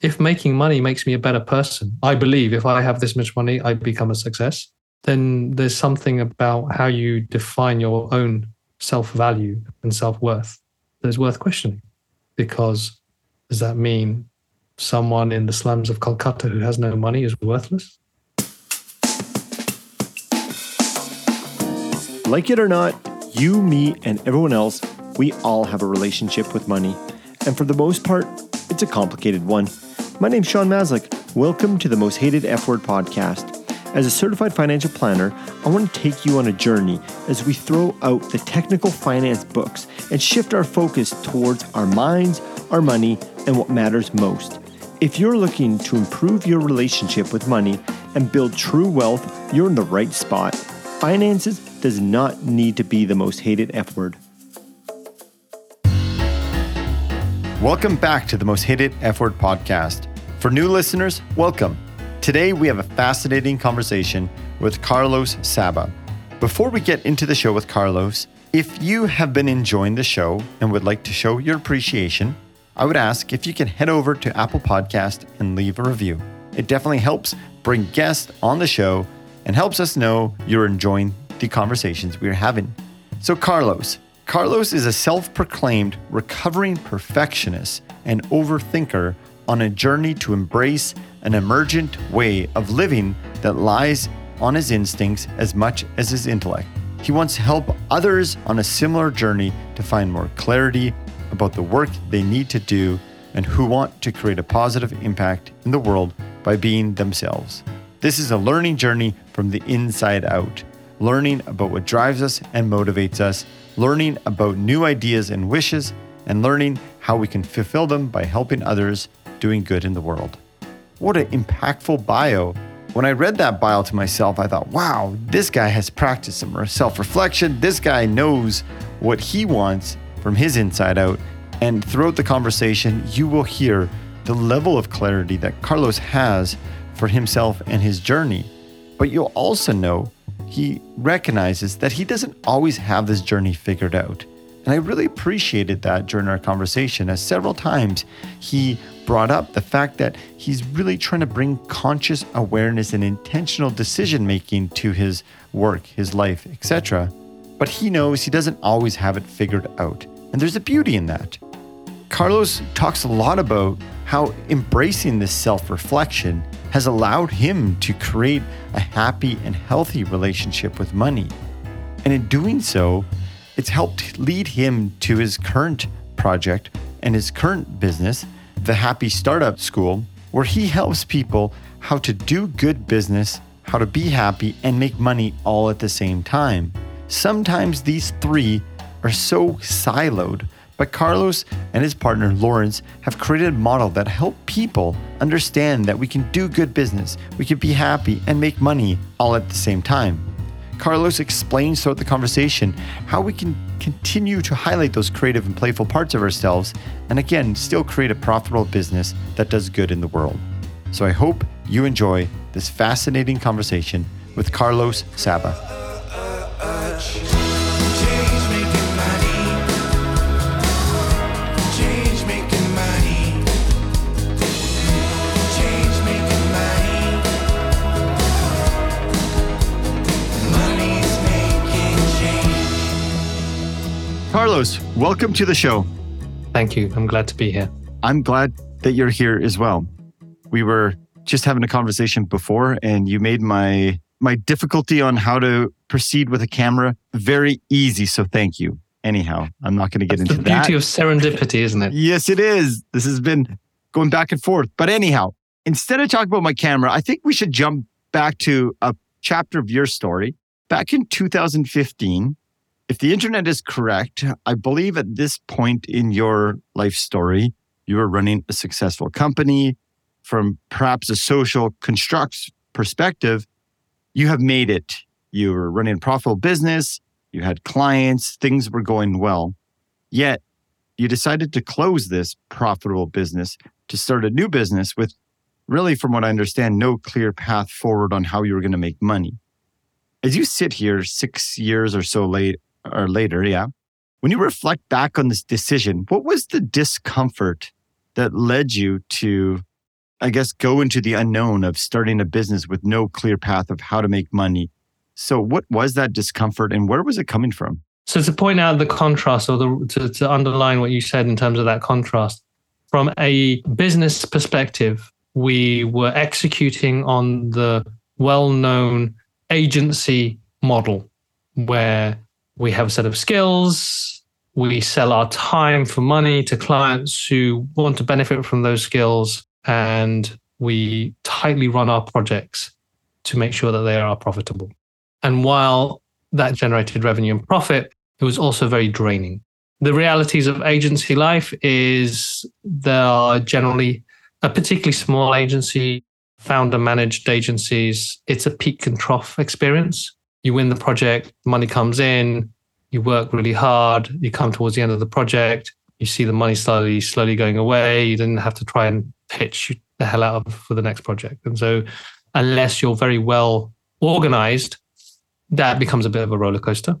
if making money makes me a better person, I believe if I have this much money, I become a success, then there's something about how you define your own self value and self worth that is worth questioning. Because does that mean someone in the slums of Calcutta who has no money is worthless? Like it or not, you, me, and everyone else, we all have a relationship with money. And for the most part, it's a complicated one. My name's Sean Maslick. Welcome to the Most Hated F Word podcast. As a certified financial planner, I want to take you on a journey as we throw out the technical finance books and shift our focus towards our minds, our money, and what matters most. If you're looking to improve your relationship with money and build true wealth, you're in the right spot. Finances does not need to be the most hated F word. Welcome back to the Most Hated F Word podcast. For new listeners, welcome. Today we have a fascinating conversation with Carlos Saba. Before we get into the show with Carlos, if you have been enjoying the show and would like to show your appreciation, I would ask if you can head over to Apple Podcast and leave a review. It definitely helps bring guests on the show and helps us know you're enjoying the conversations we're having. So, Carlos, Carlos is a self proclaimed recovering perfectionist and overthinker on a journey to embrace an emergent way of living that lies on his instincts as much as his intellect. He wants to help others on a similar journey to find more clarity about the work they need to do and who want to create a positive impact in the world by being themselves. This is a learning journey from the inside out, learning about what drives us and motivates us learning about new ideas and wishes, and learning how we can fulfill them by helping others doing good in the world. What an impactful bio. When I read that bio to myself, I thought, wow, this guy has practiced some self reflection. This guy knows what he wants from his inside out. And throughout the conversation, you will hear the level of clarity that Carlos has for himself and his journey. But you'll also know he recognizes that he doesn't always have this journey figured out. And I really appreciated that during our conversation, as several times he brought up the fact that he's really trying to bring conscious awareness and intentional decision making to his work, his life, etc. But he knows he doesn't always have it figured out. And there's a beauty in that. Carlos talks a lot about how embracing this self reflection has allowed him to create a happy and healthy relationship with money. And in doing so, it's helped lead him to his current project and his current business, the Happy Startup School, where he helps people how to do good business, how to be happy, and make money all at the same time. Sometimes these three are so siloed but Carlos and his partner Laurence have created a model that help people understand that we can do good business, we can be happy and make money all at the same time. Carlos explains throughout the conversation how we can continue to highlight those creative and playful parts of ourselves and again still create a profitable business that does good in the world. So I hope you enjoy this fascinating conversation with Carlos Saba. Carlos, welcome to the show. Thank you. I'm glad to be here. I'm glad that you're here as well. We were just having a conversation before and you made my my difficulty on how to proceed with a camera very easy, so thank you. Anyhow, I'm not going to get That's into the beauty of serendipity, isn't it? Yes, it is. This has been going back and forth. But anyhow, instead of talking about my camera, I think we should jump back to a chapter of your story. Back in 2015, if the internet is correct, I believe at this point in your life story, you were running a successful company. From perhaps a social construct perspective, you have made it. You were running a profitable business, you had clients, things were going well. Yet you decided to close this profitable business to start a new business with really, from what I understand, no clear path forward on how you were going to make money. As you sit here six years or so late, or later, yeah. When you reflect back on this decision, what was the discomfort that led you to I guess, go into the unknown of starting a business with no clear path of how to make money. So, what was that discomfort and where was it coming from? So, to point out the contrast or the, to, to underline what you said in terms of that contrast, from a business perspective, we were executing on the well known agency model where we have a set of skills, we sell our time for money to clients who want to benefit from those skills, and we tightly run our projects to make sure that they are profitable. And while that generated revenue and profit, it was also very draining. The realities of agency life is there are generally a particularly small agency, founder managed agencies. It's a peak and trough experience. You win the project, money comes in, you work really hard, you come towards the end of the project, you see the money slowly, slowly going away. You didn't have to try and pitch the hell out of for the next project. And so, unless you're very well organized, that becomes a bit of a roller coaster.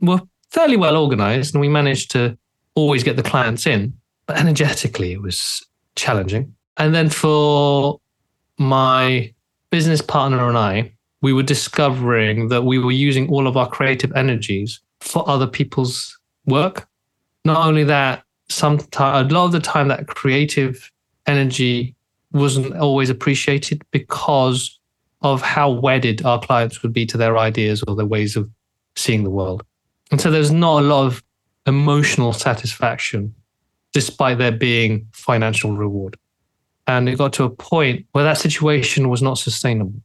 We're fairly well organized and we managed to always get the clients in, but energetically, it was challenging. And then for my business partner and I, we were discovering that we were using all of our creative energies for other people's work. Not only that, sometimes a lot of the time that creative energy wasn't always appreciated because of how wedded our clients would be to their ideas or their ways of seeing the world. And so there's not a lot of emotional satisfaction despite there being financial reward. And it got to a point where that situation was not sustainable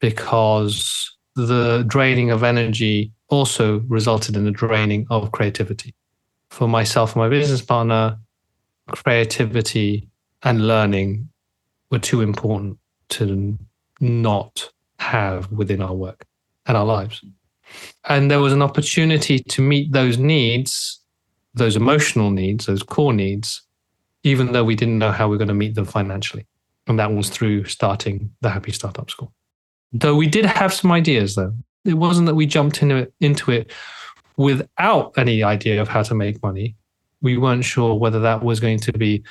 because the draining of energy also resulted in the draining of creativity. For myself and my business partner, creativity and learning were too important to not have within our work and our lives. And there was an opportunity to meet those needs, those emotional needs, those core needs, even though we didn't know how we are going to meet them financially. And that was through starting the Happy Startup School. Though we did have some ideas, though. It wasn't that we jumped into it, into it without any idea of how to make money. We weren't sure whether that was going to be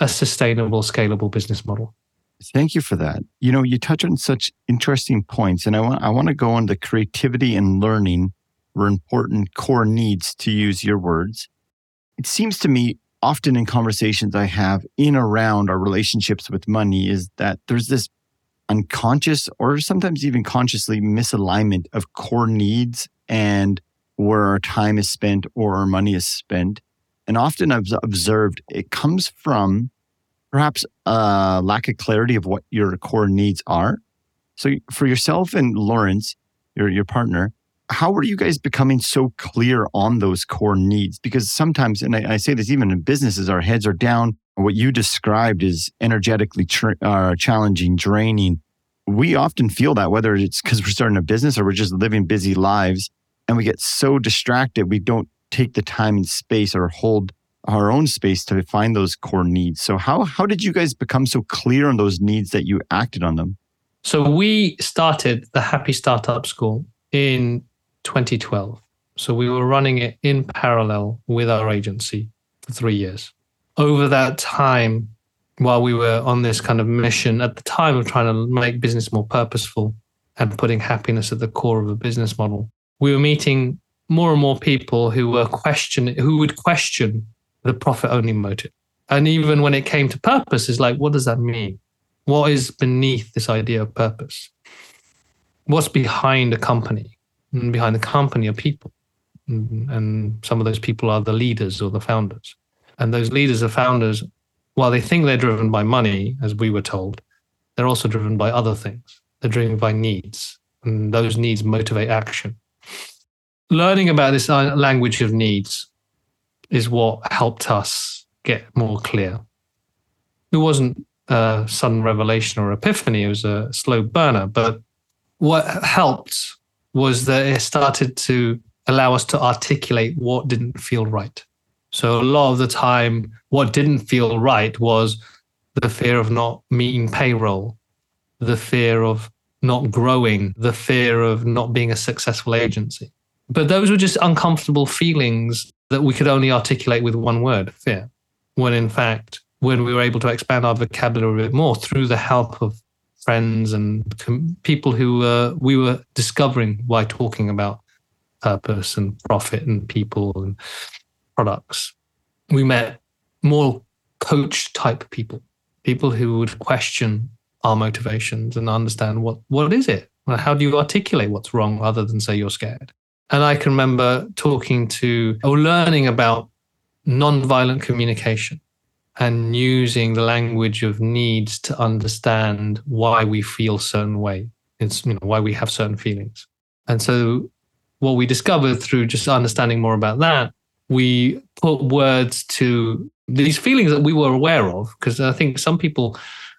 a sustainable, scalable business model. Thank you for that. You know, you touch on such interesting points, and I want I want to go on the creativity and learning were important core needs to use your words. It seems to me often in conversations I have in around our relationships with money is that there's this unconscious or sometimes even consciously misalignment of core needs and where our time is spent or our money is spent. And often I've observed it comes from perhaps a lack of clarity of what your core needs are. So for yourself and Laurence, your your partner, how are you guys becoming so clear on those core needs? Because sometimes, and I, I say this even in businesses, our heads are down. What you described is energetically tr- uh, challenging, draining. We often feel that whether it's because we're starting a business or we're just living busy lives, and we get so distracted we don't take the time and space or hold our own space to find those core needs. So how how did you guys become so clear on those needs that you acted on them? So we started the Happy Startup School in 2012. So we were running it in parallel with our agency for three years. Over that time, while we were on this kind of mission at the time of trying to make business more purposeful and putting happiness at the core of a business model, we were meeting more and more people who were questioning, who would question the profit only motive. And even when it came to purpose, is like, what does that mean? What is beneath this idea of purpose? What's behind a company? and behind the company are people. And some of those people are the leaders or the founders. And those leaders or founders, while they think they're driven by money, as we were told, they're also driven by other things. They're driven by needs, and those needs motivate action. Learning about this uh, language of needs is what helped us get more clear. It wasn't a sudden revelation or epiphany, it was a slow burner. But what helped was that it started to allow us to articulate what didn't feel right. So a lot of the time, what didn't feel right was the fear of not meeting payroll, the fear of not growing, the fear of not being a successful agency. But those were just uncomfortable feelings that we could only articulate with one word fear. When in fact, when we were able to expand our vocabulary a bit more through the help of friends and com- people who uh, we were discovering by talking about purpose and profit and people and products. We met more coach type people, people who would question our motivations and understand what what is it? How do you articulate what's wrong other than say you're scared? And I can remember talking to or learning about nonviolent communication and using the language of needs to understand why we feel certain way. It's you know why we have certain feelings. And so what we discovered through just understanding more about that, we put words to these feelings that we were aware of, because I think some people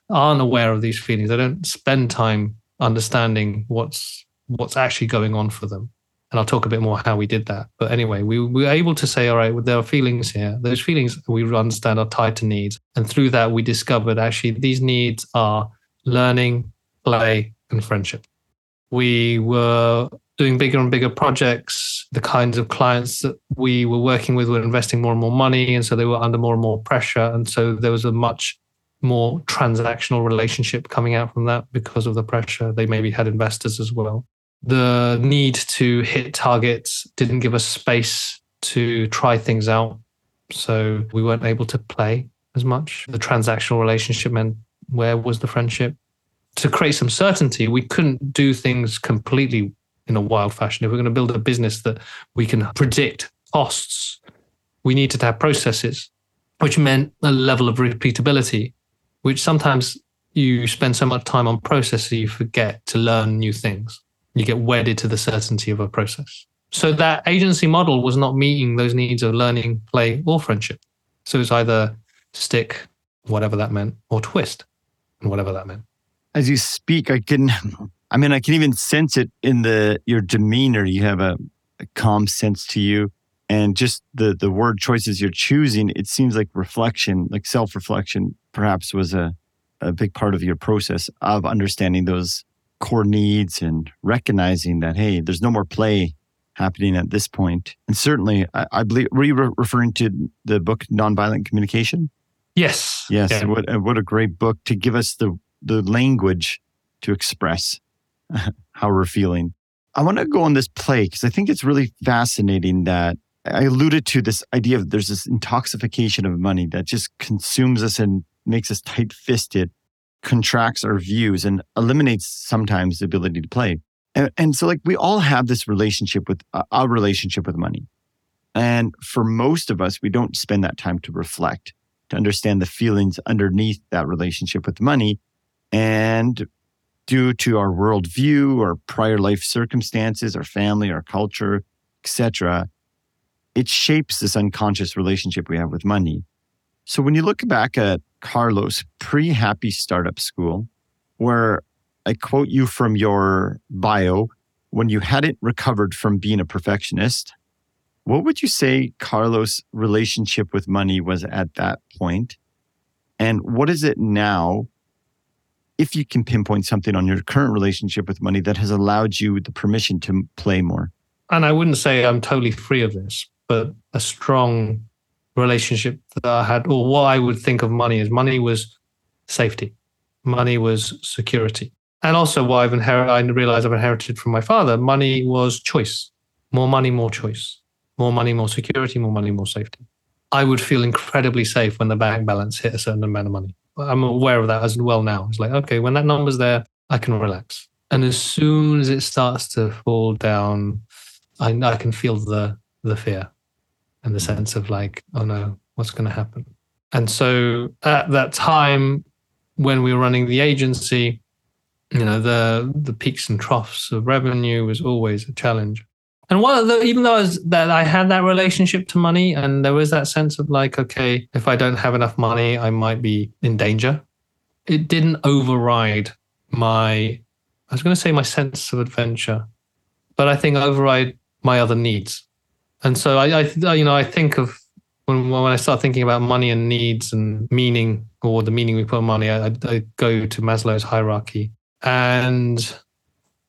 aren't aware of these feelings. They don't spend time understanding what's what's actually going on for them. And I'll talk a bit more how we did that. But anyway, we, we were able to say, all right, well, there are feelings here. Those feelings we understand are tied to needs. And through that, we discovered actually these needs are learning, play, and friendship. We were doing bigger and bigger projects. The kinds of clients that we were working with were investing more and more money. And so they were under more and more pressure. And so there was a much more transactional relationship coming out from that because of the pressure. They maybe had investors as well the need to hit targets didn't give us space to try things out. So we weren't able to play as much. The transactional relationship meant where was the friendship? To create some certainty, we couldn't do things completely in a wild fashion. If we're going to build a business that we can predict costs, we needed to have processes, which meant a level of repeatability, which sometimes you spend so much time on processes you forget to learn new things you get wedded to the certainty of a process. So that agency model was not meeting those needs of learning, play, or friendship. So it's either stick, whatever that meant, or twist, whatever that meant. As you speak, I can, I mean, I can even sense it in the your demeanor. You have a, a calm sense to you, and just the the word choices you're choosing. It seems like reflection, like self reflection, perhaps was a a big part of your process of understanding those core needs and recognizing that, hey, there's no more play happening at this point. And certainly, I, I believe, were you re- referring to the book Nonviolent Communication? Yes. Yes. Yeah. What, what a great book to give us the, the language to express how we're feeling. I want to go on this play because I think it's really fascinating that I alluded to this idea of there's this intoxication of money that just consumes us and makes us tight fisted contracts our views and eliminates sometimes the ability to play. And, and so, like, we all have this relationship with uh, our relationship with money. And for most of us, we don't spend that time to reflect, to understand the feelings underneath that relationship with money. And due to our worldview, our prior life circumstances, our family, our culture, etc., it shapes this unconscious relationship we have with money. So when you look back at Carlos pre happy startup school, where I quote you from your bio when you hadn't recovered from being a perfectionist, what would you say Carlos' relationship with money was at that point? And what is it now, if you can pinpoint something on your current relationship with money that has allowed you the permission to play more? And I wouldn't say I'm totally free of this, but a strong relationship that I had, or what I would think of money as money was safety, money was security. And also, what I've inherited, I realized I've inherited from my father money was choice. More money, more choice. More money, more security, more money, more safety. I would feel incredibly safe when the bank balance hit a certain amount of money. I'm aware of that as well now. It's like, okay, when that number's there, I can relax. And as soon as it starts to fall down, I, I can feel the the fear and the sense of like, oh no, what's going to happen? And so at that time, when we were running the agency, you know, the the peaks and troughs of revenue was always a challenge. And while even though I was, that I had that relationship to money, and there was that sense of like, okay, if I don't have enough money, I might be in danger. It didn't override my, I was going to say my sense of adventure, but I think override my other needs. And so I, I you know, I think of when when I start thinking about money and needs and meaning, or the meaning we put on money, I, I go to Maslow's hierarchy. And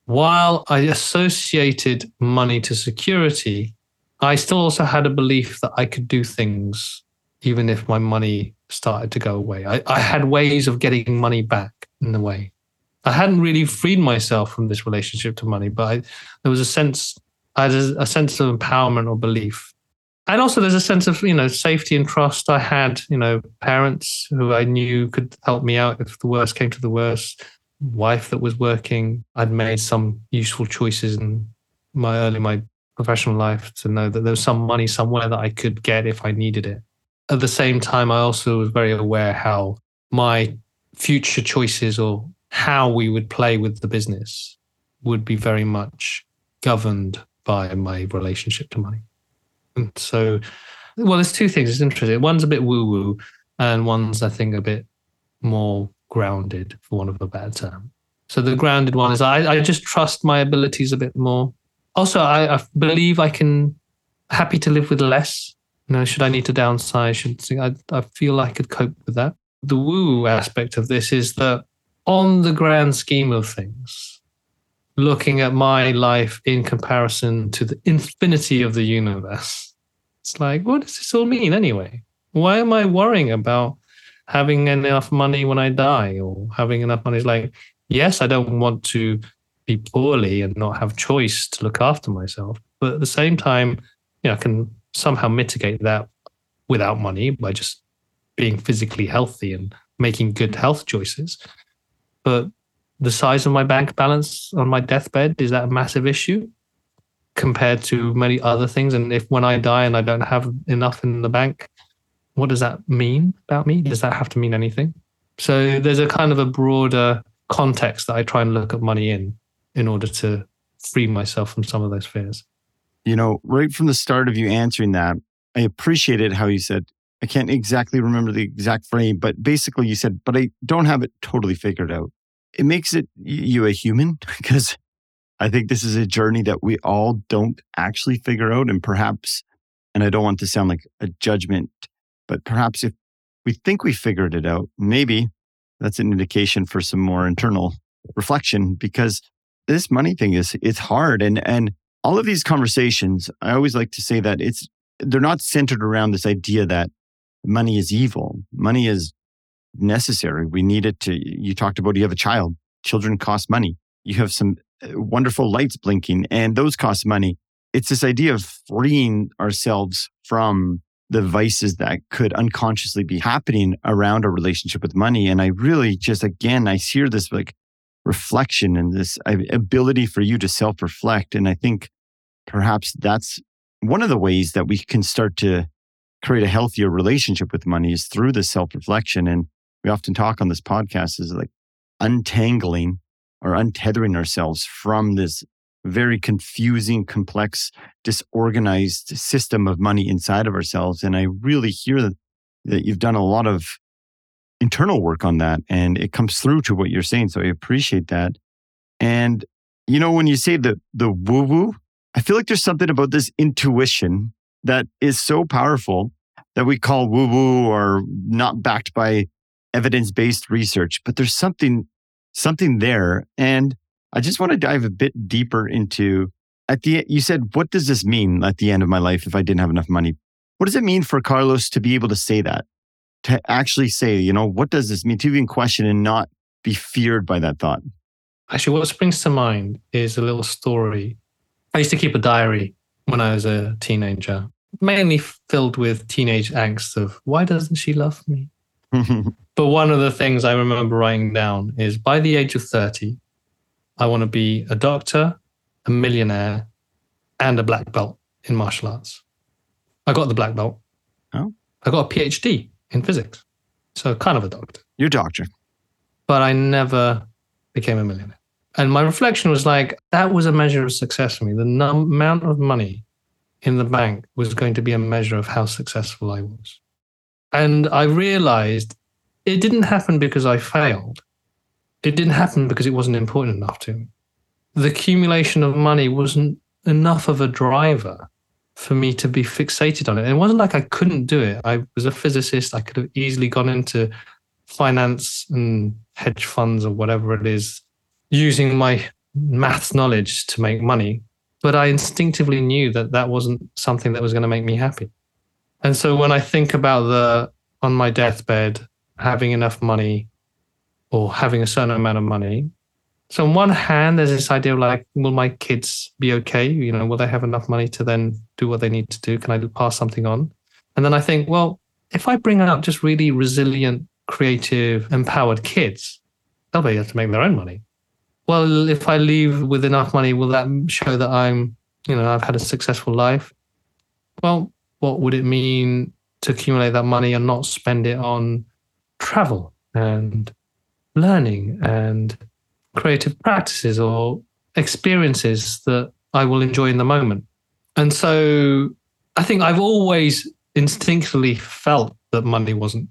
while I associated money to security, I still also had a belief that I could do things even if my money started to go away. I, I had ways of getting money back in a way. I hadn't really freed myself from this relationship to money, but I, there was a sense, I had a, a sense of empowerment or belief. And also there's a sense of, you know, safety and trust. I had, you know, parents who I knew could help me out if the worst came to the worst, wife that was working. I'd made some useful choices in my early, my professional life to know that there was some money somewhere that I could get if I needed it. At the same time, I also was very aware how my future choices or how we would play with the business would be very much governed by my relationship to money. And so, well, there's two things. It's interesting. One's a bit woo woo, and one's, I think, a bit more grounded, for want of a better term. So the grounded one is I, I just trust my abilities a bit more also, I, I believe I can happy to live with less. You know, should I need to downsize? Should I, I feel I could cope with that. The woo aspect of this is that on the grand scheme of things, looking at my life in comparison to the infinity of the universe, it's like, what does this all mean anyway? Why am I worrying about having enough money when I die or having enough money? It's like, yes, I don't want to be poorly and not have choice to look after myself. But at the same time, you know, I can somehow mitigate that without money by just being physically healthy and making good health choices. But the size of my bank balance on my deathbed is that a massive issue compared to many other things? And if when I die and I don't have enough in the bank, what does that mean about me? Does that have to mean anything? So there's a kind of a broader context that I try and look at money in in order to free myself from some of those fears. You know, right from the start of you answering that, I appreciated how you said, I can't exactly remember the exact frame, but basically you said, but I don't have it totally figured out. It makes it you a human because I think this is a journey that we all don't actually figure out. And perhaps, and I don't want to sound like a judgment, but perhaps if we think we figured it out, maybe that's an indication for some more internal reflection because this money thing is it's hard and and all of these conversations i always like to say that it's they're not centered around this idea that money is evil money is necessary. We need it to you talked about you have a child children cost money you have some uh, wonderful lights blinking and those cost money. It's this idea of freeing ourselves from the vices that could unconsciously be happening around a relationship with money and i really just again i hear this like reflection and this ability for you to self reflect. And I think perhaps that's one of the ways that we can start to create a healthier relationship with money is through this self reflection. And we often talk on this podcast is like untangling or untethering ourselves from this very confusing, complex, disorganized system of money inside of ourselves. And I really hear that, that you've done a lot of internal work on that and it comes through to what you're saying. So I appreciate that. And you know, when you say the the woo woo, I feel like there's something about this intuition that is so powerful that we call woo woo or not backed by evidence based research. But there's something something there, and I just want to dive a bit deeper into. At the you said, what does this mean at the end of my life if I didn't have enough money? What does it mean for Carlos to be able to say that? to actually say, you know, what does this mean? To even question and not be feared by that thought. Actually, what springs to mind is a little story. I used to keep a diary when I was a teenager, mainly filled with teenage angst of why doesn't she love me? but one of the things I remember writing down is by the age of 30, I want to be a doctor, a millionaire, and a black belt in martial arts. I got the black belt. Oh. I got a PhD in physics. So kind of a doctor. You're a doctor. But I never became a millionaire. And my reflection was like, that was a measure of success for me. The num- amount of money in the bank was going to be a measure of how successful I was. And I realized it didn't happen because I failed. It didn't happen because it wasn't important enough to me. The accumulation of money wasn't enough of a driver for me to be fixated on it. And it wasn't like I couldn't do it. I was a physicist. I could have easily gone into finance and hedge funds or whatever it is, using my maths knowledge to make money. But I instinctively knew that that wasn't something that was going to make me happy. And so when I think about the on my deathbed having enough money or having a certain amount of money. So on one hand, there's this idea of like, will my kids be okay? You know, will they have enough money to then do what they need to do? Can I pass something on? And then I think, well, if I bring up just really resilient, creative, empowered kids, they'll be able to make their own money. Well, if I leave with enough money, will that show that I'm, you know, I've had a successful life? Well, what would it mean to accumulate that money and not spend it on travel and learning and creative practices or experiences that I will enjoy in the moment. And so I think I've always instinctively felt that money wasn't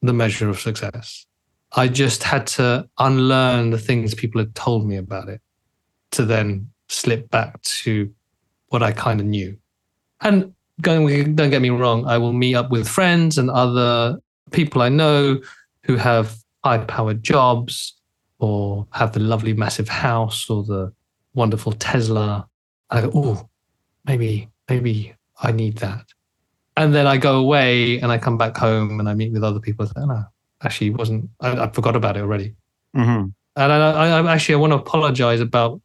the measure of success. I just had to unlearn the things people had told me about it to then slip back to what I kind of knew. And don't, don't get me wrong, I will meet up with friends and other people I know who have high powered jobs or have the lovely massive house or the wonderful Tesla. I go, oh, maybe, maybe I need that. And then I go away and I come back home and I meet with other people. and I no, actually, wasn't, I, I, forgot about it already. Mm-hmm. And I, I, actually, I want to apologize about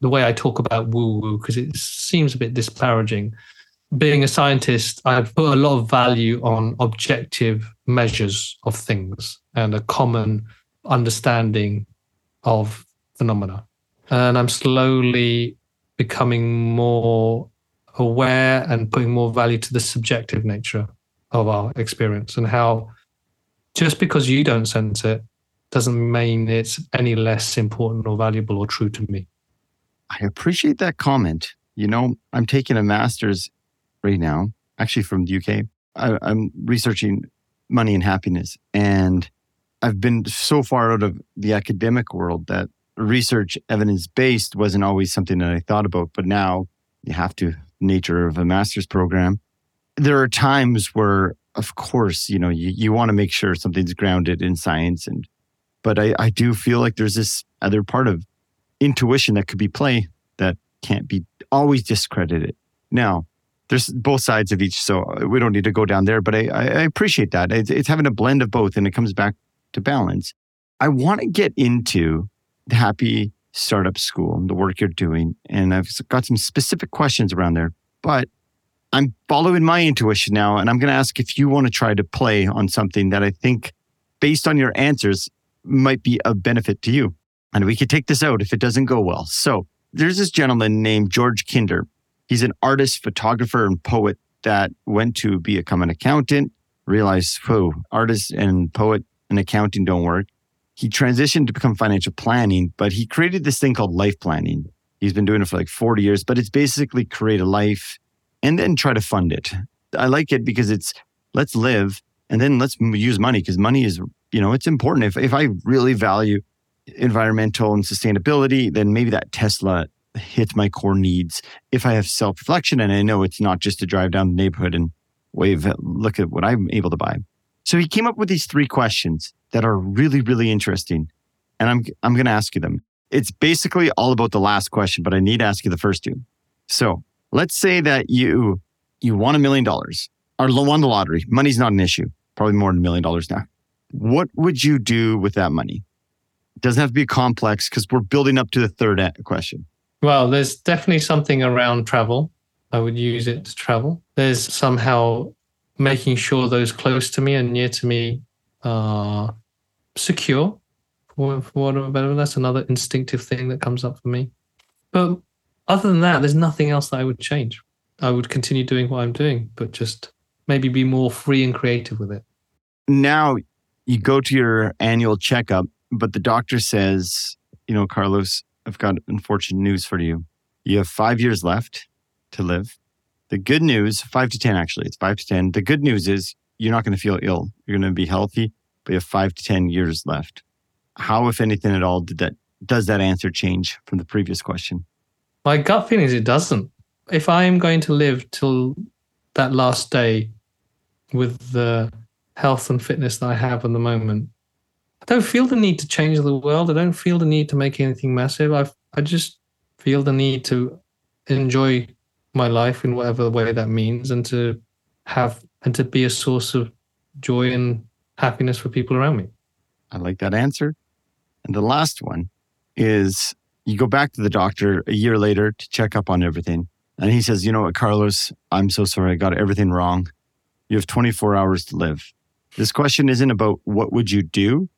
the way I talk about woo woo because it seems a bit disparaging being a scientist, I've put a lot of value on objective measures of things and a common understanding of phenomena. And I'm slowly becoming more aware and putting more value to the subjective nature of our experience and how just because you don't sense it doesn't mean it's any less important or valuable or true to me. I appreciate that comment. You know, I'm taking a master's right now, actually from the UK. I, I'm researching money and happiness. And I've been so far out of the academic world that research evidence based wasn't always something that I thought about. But now you have to, nature of a master's program. There are times where, of course, you know, you, you want to make sure something's grounded in science. And, but I, I do feel like there's this other part of intuition that could be play that can't be always discredited. Now, there's both sides of each, so we don't need to go down there. But I, I appreciate that. It's, it's having a blend of both, and it comes back to balance. I want to get into the happy startup school and the work you're doing, and I've got some specific questions around there. But I'm following my intuition now, and I'm going to ask if you want to try to play on something that I think, based on your answers, might be of benefit to you. And we could take this out if it doesn't go well. So there's this gentleman named George Kinder He's an artist, photographer, and poet that went to become an accountant, realized, whoa, artist and poet and accounting don't work. He transitioned to become financial planning, but he created this thing called life planning. He's been doing it for like 40 years, but it's basically create a life and then try to fund it. I like it because it's let's live and then let's use money because money is, you know, it's important. If, if I really value environmental and sustainability, then maybe that Tesla hit my core needs if I have self reflection and I know it's not just to drive down the neighborhood and wave, look at what I'm able to buy. So he came up with these three questions that are really, really interesting. And I'm, I'm going to ask you them. It's basically all about the last question, but I need to ask you the first two. So let's say that you, you won a million dollars or won the lottery. Money's not an issue, probably more than a million dollars now. What would you do with that money? It doesn't have to be complex because we're building up to the third question. Well, there's definitely something around travel. I would use it to travel. There's somehow making sure those close to me and near to me are secure. For, for better, that's another instinctive thing that comes up for me. But other than that, there's nothing else that I would change. I would continue doing what I'm doing, but just maybe be more free and creative with it. Now you go to your annual checkup, but the doctor says, you know, Carlos, I've got unfortunate news for you. You have five years left to live. The good news, five to 10, actually, it's five to 10. The good news is you're not going to feel ill. You're going to be healthy, but you have five to 10 years left. How, if anything at all, did that, does that answer change from the previous question? My gut feeling is it doesn't. If I am going to live till that last day with the health and fitness that I have in the moment, I don't feel the need to change the world. I don't feel the need to make anything massive. I I just feel the need to enjoy my life in whatever way that means and to have and to be a source of joy and happiness for people around me. I like that answer. And the last one is you go back to the doctor a year later to check up on everything. And he says, You know what, Carlos, I'm so sorry. I got everything wrong. You have 24 hours to live. This question isn't about what would you do?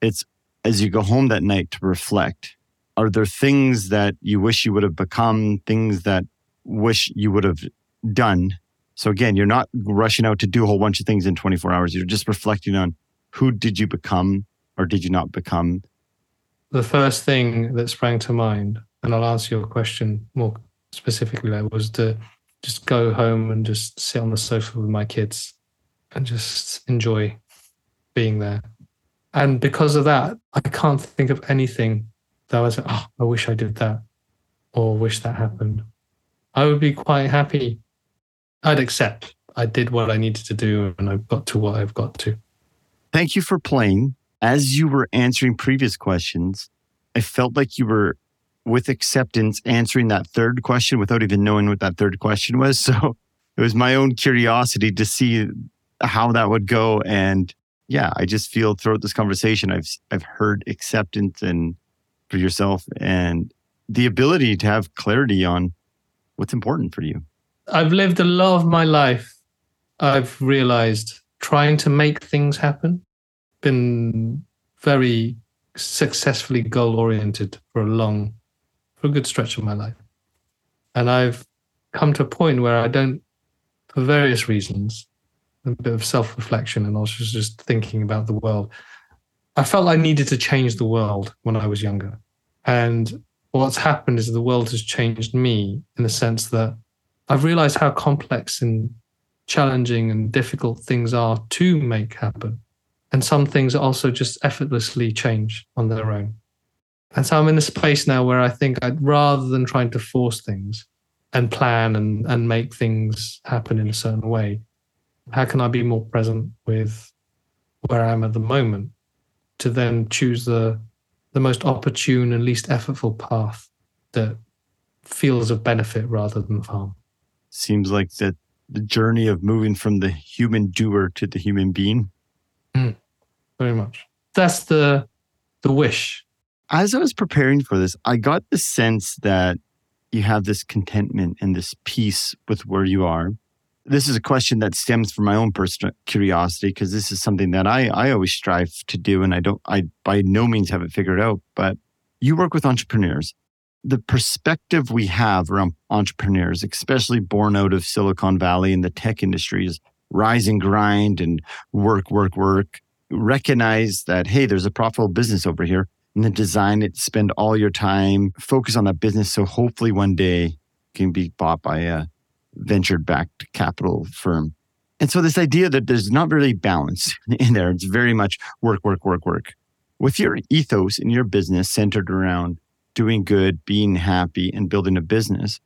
It's as you go home that night to reflect. Are there things that you wish you would have become, things that wish you would have done? So again, you're not rushing out to do a whole bunch of things in 24 hours. You're just reflecting on who did you become or did you not become? The first thing that sprang to mind, and I'll answer your question more specifically, that was to just go home and just sit on the sofa with my kids and just enjoy being there. And because of that, I can't think of anything that I was oh, ah, I wish I did that or wish that happened. I would be quite happy. I'd accept I did what I needed to do and I've got to what I've got to. Thank you for playing. As you were answering previous questions, I felt like you were with acceptance answering that third question without even knowing what that third question was. So it was my own curiosity to see how that would go. And yeah, I just feel throughout this conversation, I've I've heard acceptance and for yourself and the ability to have clarity on what's important for you. I've lived a lot of my life. I've realized trying to make things happen, been very successfully goal oriented for a long, for a good stretch of my life. And I've come to a point where I don't, for various reasons, a bit of self reflection and I was just thinking about the world. I felt I needed to change the world when I was younger. And what's happened is the world has changed me in the sense that I've realized how complex and challenging and difficult things are to make happen. And some things also just effortlessly change on their own. And so I'm in a space now where I think I'd rather than trying to force things and plan and, and make things happen in a certain way, how can I be more present with where I am at the moment to then choose the the most opportune and least effortful path that feels of benefit rather than harm. Seems like that the journey of moving from the human doer to the human being. Mm, very much. That's the the wish. As I was preparing for this, I got the sense that you have this contentment and this peace with where you are this is a question that stems from my own personal curiosity because this is something that I, I always strive to do and I don't I by no means have it figured out. But you work with entrepreneurs. The perspective we have around entrepreneurs, especially born out of Silicon Valley and the tech industry, is rise and grind and work, work, work. Recognize that, hey, there's a profitable business over here and then design it, spend all your time, focus on that business. So hopefully one day can be bought by a venture backed capital firm. And so, this idea that there's not really balance in there, it's very much work, work, work, work. With your ethos in your business centered around doing good, being happy, and building a business,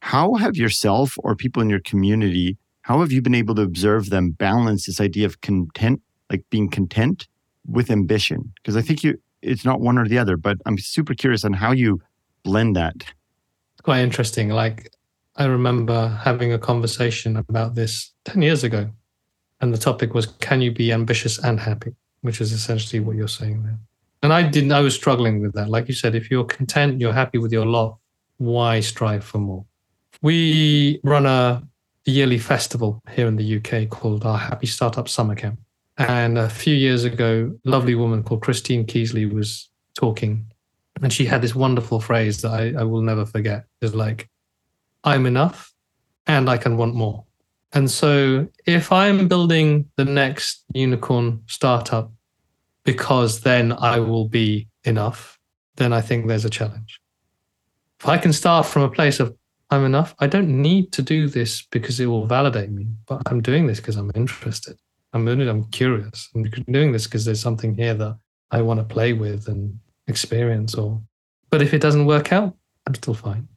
how have yourself or people in your community, how have you been able to observe them balance this idea of content, like being content with ambition? Because I think you, it's not one or the other, but I'm super curious on how you blend that. It's quite interesting. Like I remember having a conversation about this 10 years ago. And the topic was Can you be ambitious and happy? Which is essentially what you're saying there. And I didn't, I was struggling with that. Like you said, if you're content, you're happy with your lot, why strive for more? We run a yearly festival here in the UK called our Happy Startup Summer Camp. And a few years ago, lovely woman called Christine Keasley was talking. And she had this wonderful phrase that I, I will never forget. Is like, I'm enough and I can want more. And so if I'm building the next unicorn startup because then I will be enough, then I think there's a challenge. If I can start from a place of I'm enough, I don't need to do this because it will validate me, but I'm doing this because I'm interested. I'm I'm curious. I'm doing this because there's something here that I want to play with and experience or but if it doesn't work out, I'm still fine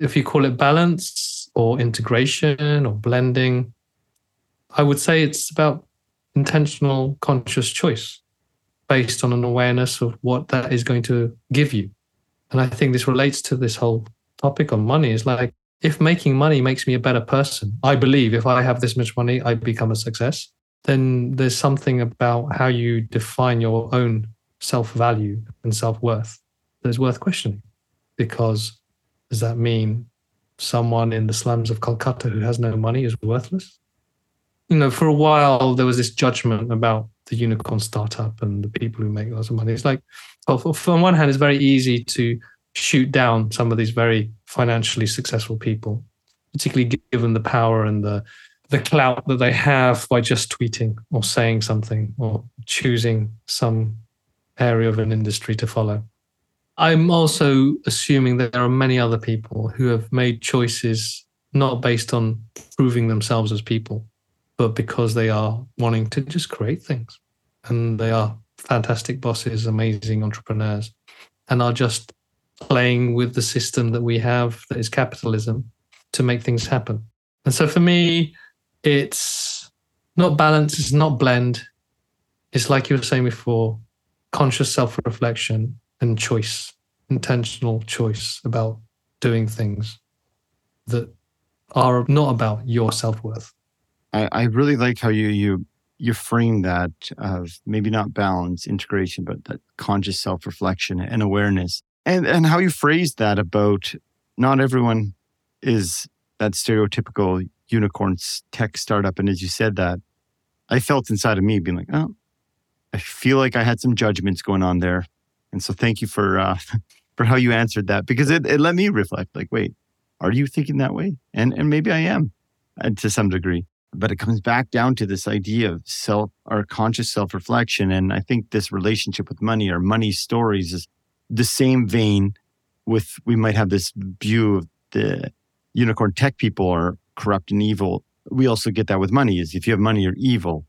if you call it balance or integration or blending, I would say it's about intentional conscious choice based on an awareness of what that is going to give you. And I think this relates to this whole topic on money is like if making money makes me a better person, I believe if I have this much money, I become a success, then there's something about how you define your own self value and self worth that is worth questioning. Because does that mean someone in the slums of Calcutta who has no money is worthless? You know, for a while, there was this judgment about the unicorn startup and the people who make lots of money. It's like, well, on one hand, it's very easy to shoot down some of these very financially successful people, particularly given the power and the the clout that they have by just tweeting or saying something or choosing some area of an industry to follow. I'm also assuming that there are many other people who have made choices not based on proving themselves as people, but because they are wanting to just create things. And they are fantastic bosses, amazing entrepreneurs, and are just playing with the system that we have that is capitalism to make things happen. And so for me, it's not balance, it's not blend. It's like you were saying before conscious self reflection and choice, intentional choice about doing things that are not about your self worth. I, I really like how you you you frame that of maybe not balance, integration, but that conscious self reflection and awareness. And and how you phrased that about not everyone is that stereotypical unicorn tech startup. And as you said that i felt inside of me being like oh i feel like i had some judgments going on there and so thank you for uh for how you answered that because it, it let me reflect like wait are you thinking that way and and maybe i am uh, to some degree but it comes back down to this idea of self or conscious self-reflection and i think this relationship with money or money stories is the same vein with we might have this view of the unicorn tech people are corrupt and evil. We also get that with money is if you have money, you're evil.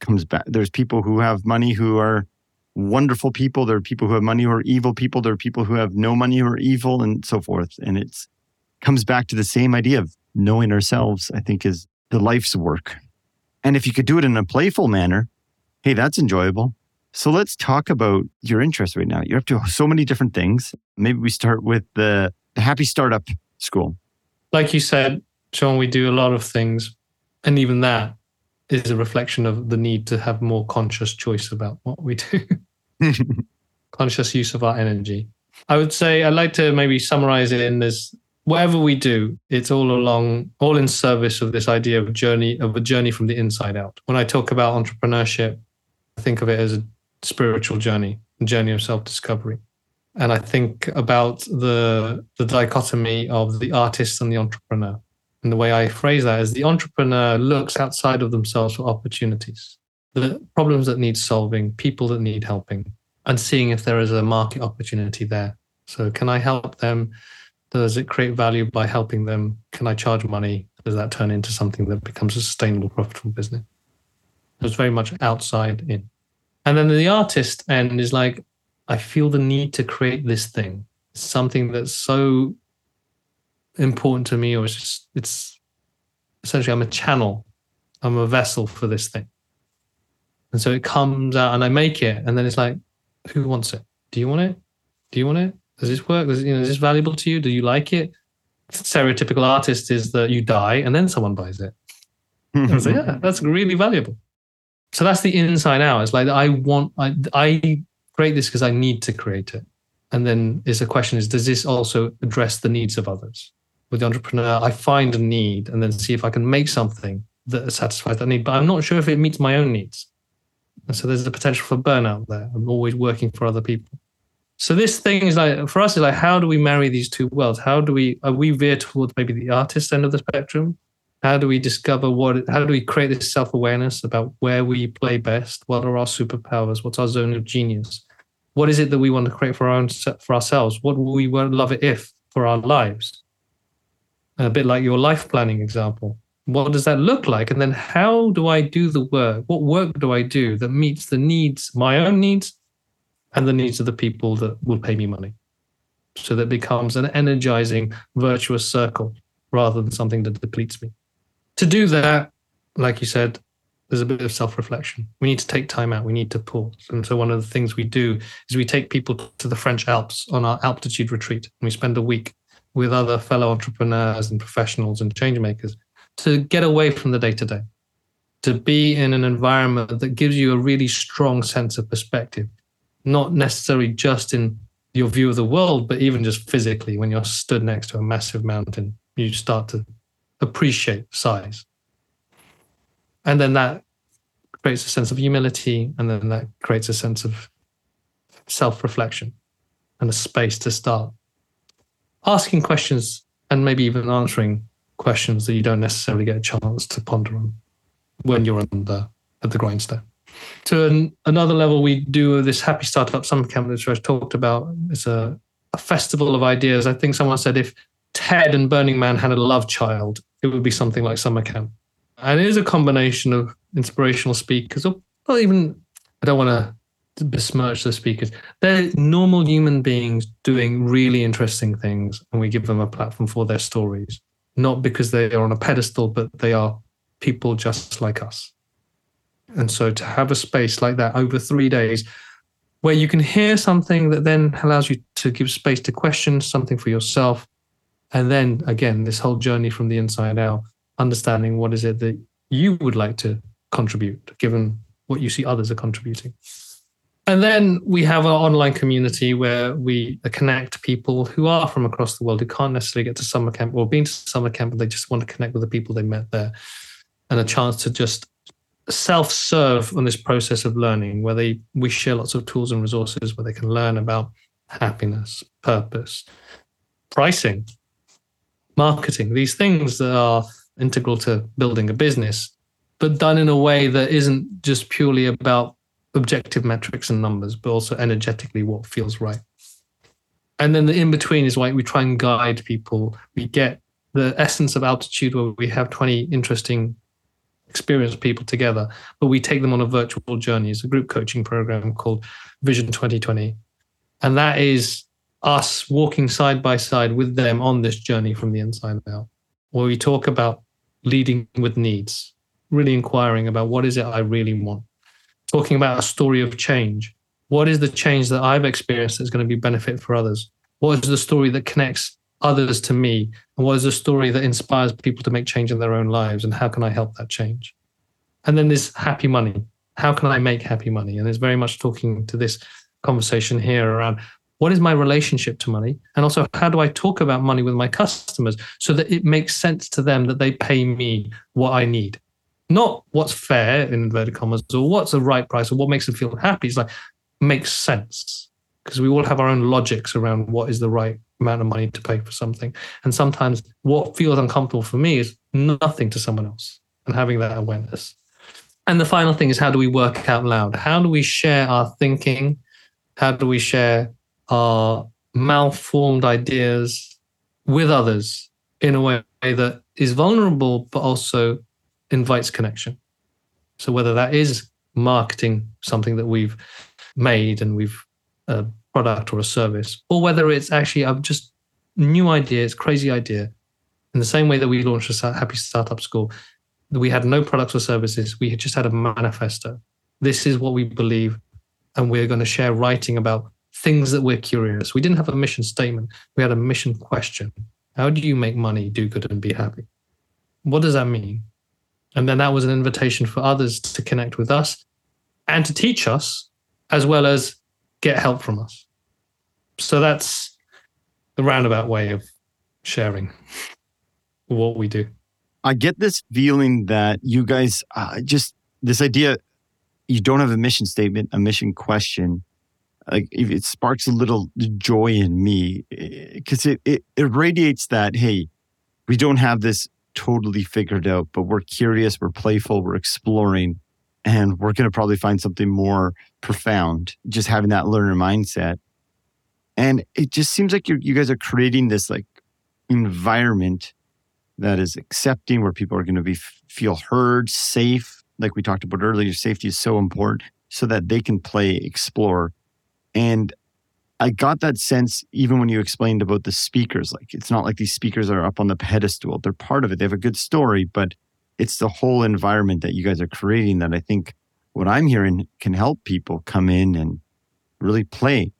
Comes back. There's people who have money who are wonderful people. There are people who have money who are evil people. There are people who have no money who are evil and so forth. And it comes back to the same idea of knowing ourselves, I think is the life's work. And if you could do it in a playful manner, hey, that's enjoyable. So let's talk about your interest right now. You're up to so many different things. Maybe we start with the, the Happy Startup School. Like you said, Sean, we do a lot of things. And even that is a reflection of the need to have more conscious choice about what we do, conscious use of our energy. I would say I'd like to maybe summarize it in this whatever we do, it's all along, all in service of this idea of journey, of a journey from the inside out. When I talk about entrepreneurship, I think of it as a spiritual journey, journey of self-discovery. And I think about the the dichotomy of the artist and the entrepreneur. And the way I phrase that is the entrepreneur looks outside of themselves for opportunities, the problems that need solving, people that need helping, and seeing if there is a market opportunity there. So can I help them? Does it create value by helping them? Can I charge money? Does that turn into something that becomes a sustainable, profitable business? It's very much outside in. And then the artist end is like, I feel the need to create this thing, something that's so important to me, or it's just, it's essentially, I'm a channel, I'm a vessel for this thing. And so it comes out and I make it. And then it's like, who wants it? Do you want it? Do you want it? Does this work? Does, you know, is this valuable to you? Do you like it? Stereotypical artist is that you die and then someone buys it. I was mm-hmm. yeah, that's really valuable. So that's the inside out. It's like I want I I create this because I need to create it. And then is the question is does this also address the needs of others? With the entrepreneur, I find a need and then see if I can make something that satisfies that need. But I'm not sure if it meets my own needs. And so there's the potential for burnout there. I'm always working for other people. So this thing is like for us is like how do we marry these two worlds? How do we are we veer towards maybe the artist end of the spectrum how do we discover what? How do we create this self awareness about where we play best? What are our superpowers? What's our zone of genius? What is it that we want to create for our own for ourselves? What will we love it if for our lives? A bit like your life planning example. What does that look like? And then how do I do the work? What work do I do that meets the needs, my own needs, and the needs of the people that will pay me money? So that becomes an energizing, virtuous circle rather than something that depletes me to do that, like you said, there's a bit of self reflection. We need to take time out. We need to pause. And so, one of the things we do is we take people to the French Alps on our altitude retreat. And we spend a week with other fellow entrepreneurs and professionals and change makers to get away from the day to day, to be in an environment that gives you a really strong sense of perspective, not necessarily just in your view of the world, but even just physically, when you're stood next to a massive mountain, you start to appreciate size. And then that creates a sense of humility, and then that creates a sense of self reflection and a space to start asking questions and maybe even answering questions that you don't necessarily get a chance to ponder on when you're on the, at the grindstone. To an, another level, we do this Happy Startup Summer Camp that I've talked about. It's a, a festival of ideas. I think someone said if Ted and Burning Man had a love child, it would be something like Summer Camp. And it is a combination of inspirational speakers, or not even, I don't want to besmirch the speakers. They're normal human beings doing really interesting things, and we give them a platform for their stories, not because they are on a pedestal, but they are people just like us. And so to have a space like that over three days where you can hear something that then allows you to give space to question something for yourself. And then again, this whole journey from the inside out, understanding what is it that you would like to contribute, given what you see others are contributing. And then we have our online community where we connect people who are from across the world who can't necessarily get to summer camp or been to summer camp, but they just want to connect with the people they met there. And a chance to just self-serve on this process of learning where they we share lots of tools and resources where they can learn about happiness purpose pricing marketing these things that are integral to building a business but done in a way that isn't just purely about objective metrics and numbers but also energetically what feels right and then the in between is why we try and guide people we get the essence of altitude where we have 20 interesting experienced people together, but we take them on a virtual journey. It's a group coaching program called Vision 2020. And that is us walking side by side with them on this journey from the inside out, where we talk about leading with needs, really inquiring about what is it I really want, talking about a story of change. What is the change that I've experienced that's going to be benefit for others? What is the story that connects others to me? And what is the story that inspires people to make change in their own lives? And how can I help that change? And then there's happy money. How can I make happy money? And it's very much talking to this conversation here around what is my relationship to money? And also, how do I talk about money with my customers so that it makes sense to them that they pay me what I need? Not what's fair in inverted commas or what's the right price or what makes them feel happy. It's like makes sense because we all have our own logics around what is the right amount of money to pay for something. And sometimes what feels uncomfortable for me is nothing to someone else. And having that awareness. And the final thing is how do we work out loud? How do we share our thinking? How do we share our malformed ideas with others in a way that is vulnerable, but also invites connection? So, whether that is marketing something that we've made and we've a product or a service, or whether it's actually a just new idea, it's crazy idea. In the same way that we launched a Happy Startup School, we had no products or services. We had just had a manifesto. This is what we believe, and we're going to share writing about things that we're curious. We didn't have a mission statement. We had a mission question. How do you make money, do good, and be happy? What does that mean? And then that was an invitation for others to connect with us and to teach us, as well as get help from us. So that's the roundabout way of sharing what we do. I get this feeling that you guys uh, just this idea you don't have a mission statement, a mission question. Like it sparks a little joy in me because eh, it, it it radiates that hey, we don't have this totally figured out, but we're curious, we're playful, we're exploring, and we're going to probably find something more profound. Just having that learner mindset and it just seems like you guys are creating this like environment that is accepting where people are going to be feel heard safe like we talked about earlier safety is so important so that they can play explore and i got that sense even when you explained about the speakers like it's not like these speakers are up on the pedestal. They're part of it. They have a good story but it's the whole environment that you guys are creating that i think what i'm hearing can help people come in and really play.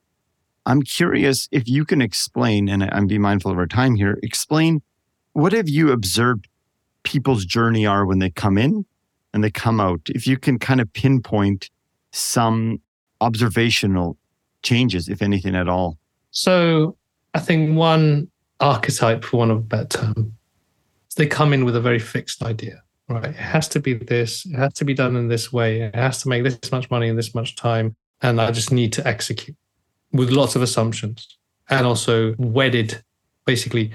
I'm curious if you can explain, and I'm being mindful of our time here, explain what have you observed people's journey are when they come in and they come out? If you can kind of pinpoint some observational changes, if anything at all. So I think one archetype, for one of a better term, is they come in with a very fixed idea, right? It has to be this, it has to be done in this way, it has to make this much money in this much time, and I just need to execute with lots of assumptions and also wedded. Basically,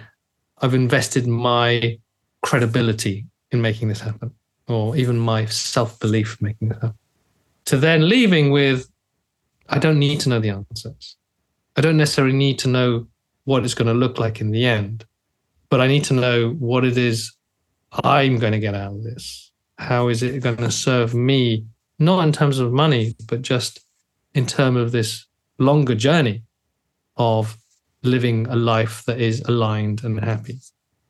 I've invested my credibility in making this happen, or even my self belief making this happen. To then leaving with, I don't need to know the answers. I don't necessarily need to know what it's going to look like in the end, but I need to know what it is I'm going to get out of this. How is it going to serve me, not in terms of money, but just in terms of this longer journey of living a life that is aligned and happy.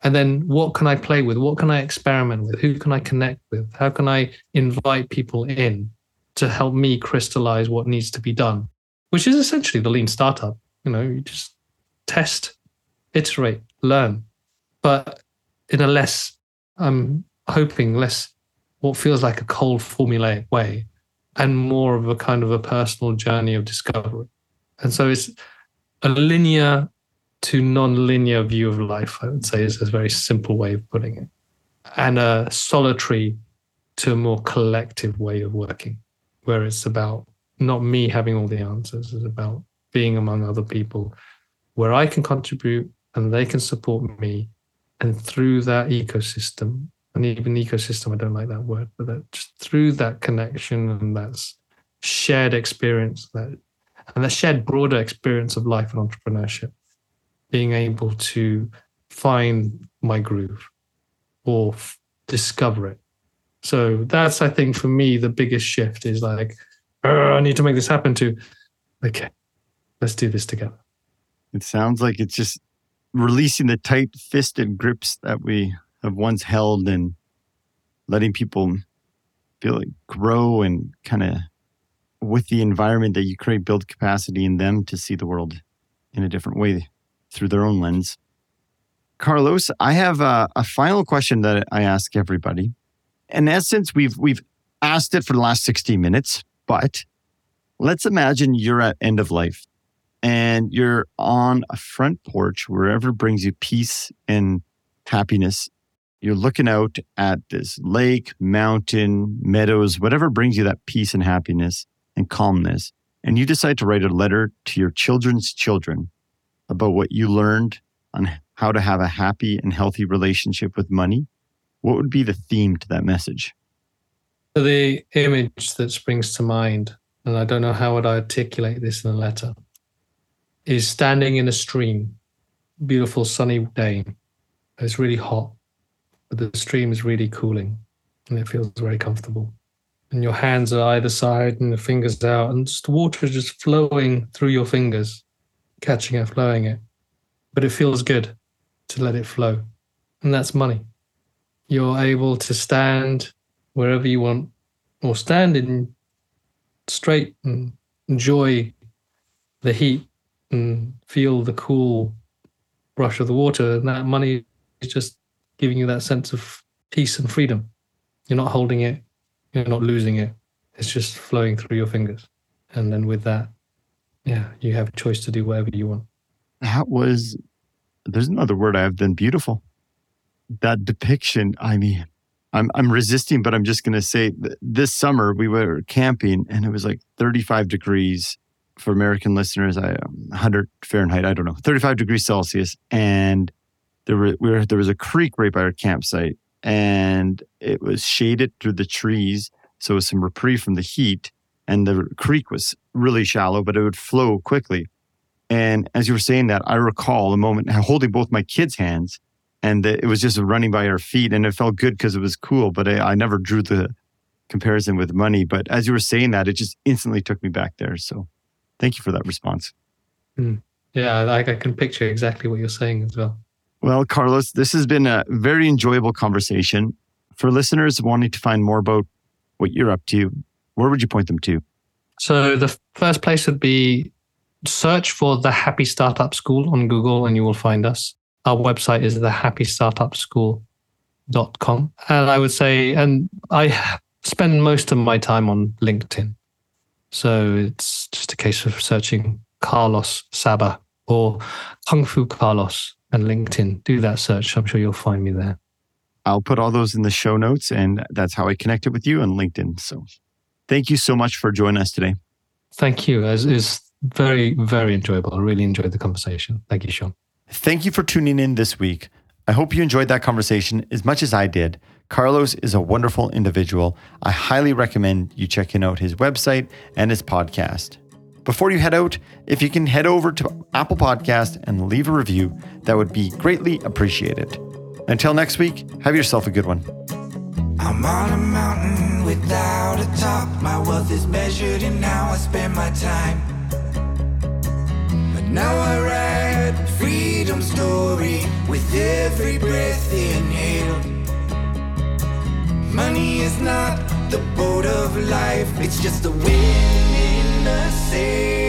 And then what can I play with? What can I experiment with? Who can I connect with? How can I invite people in to help me crystallize what needs to be done? Which is essentially the lean startup. You know, you just test, iterate, learn, but in a less, I'm hoping less what feels like a cold formulaic way and more of a kind of a personal journey of discovery. And so it's a linear to non-linear view of life, I would say is a very simple way of putting it. And a solitary to a more collective way of working, where it's about not me having all the answers, it's about being among other people where I can contribute and they can support me. And through that ecosystem, and even ecosystem, I don't like that word, but that just through that connection and that shared experience, that and that shared broader experience of life and entrepreneurship, being able to find my groove or f- discover it. So that's, I think, for me, the biggest shift is like, I need to make this happen. To okay, let's do this together. It sounds like it's just releasing the tight fisted grips that we have once held and letting people feel like grow and kind of with the environment that you create build capacity in them to see the world in a different way through their own lens carlos i have a, a final question that i ask everybody in essence we've we've asked it for the last 60 minutes but let's imagine you're at end of life and you're on a front porch wherever brings you peace and happiness you're looking out at this lake, mountain, meadows, whatever brings you that peace and happiness and calmness. And you decide to write a letter to your children's children about what you learned on how to have a happy and healthy relationship with money. What would be the theme to that message? So The image that springs to mind, and I don't know how would I articulate this in a letter, is standing in a stream, beautiful sunny day. It's really hot but the stream is really cooling and it feels very comfortable. And your hands are either side and the fingers out, and just water is just flowing through your fingers, catching it, flowing it. But it feels good to let it flow. And that's money. You're able to stand wherever you want, or stand in straight and enjoy the heat and feel the cool rush of the water. And that money is just giving you that sense of peace and freedom. You're not holding it, you're not losing it. It's just flowing through your fingers. And then with that, yeah, you have a choice to do whatever you want. That was, there's another word I have than beautiful. That depiction, I mean, I'm, I'm resisting, but I'm just going to say this summer we were camping and it was like 35 degrees for American listeners, I um, 100 Fahrenheit, I don't know, 35 degrees Celsius. And there were, we were there was a creek right by our campsite and it was shaded through the trees so it was some reprieve from the heat and the creek was really shallow but it would flow quickly and as you were saying that i recall a moment holding both my kids hands and it was just running by our feet and it felt good because it was cool but I, I, never drew the comparison with money but as you were saying that it just instantly took me back there so thank you for that response mm. yeah I, I can picture exactly what you're saying as well well, Carlos, this has been a very enjoyable conversation. For listeners wanting to find more about what you're up to, where would you point them to? So the first place would be search for the Happy Startup School on Google and you will find us. Our website is thehappystartupschool.com. And I would say, and I spend most of my time on LinkedIn. So it's just a case of searching Carlos Saba or Kung Fu Carlos and LinkedIn. Do that search. I'm sure you'll find me there. I'll put all those in the show notes, and that's how I connected with you on LinkedIn. So thank you so much for joining us today. Thank you. It's, it's very, very enjoyable. I really enjoyed the conversation. Thank you, Sean. Thank you for tuning in this week. I hope you enjoyed that conversation as much as I did. Carlos is a wonderful individual. I highly recommend you checking out his website and his podcast. Before you head out, if you can head over to Apple Podcast and leave a review, that would be greatly appreciated. Until next week, have yourself a good one. I'm on a mountain without a top. My wealth is measured I spend my time. Now I write freedom story with every breath inhaled. Money is not the boat of life, it's just the wind in the sail.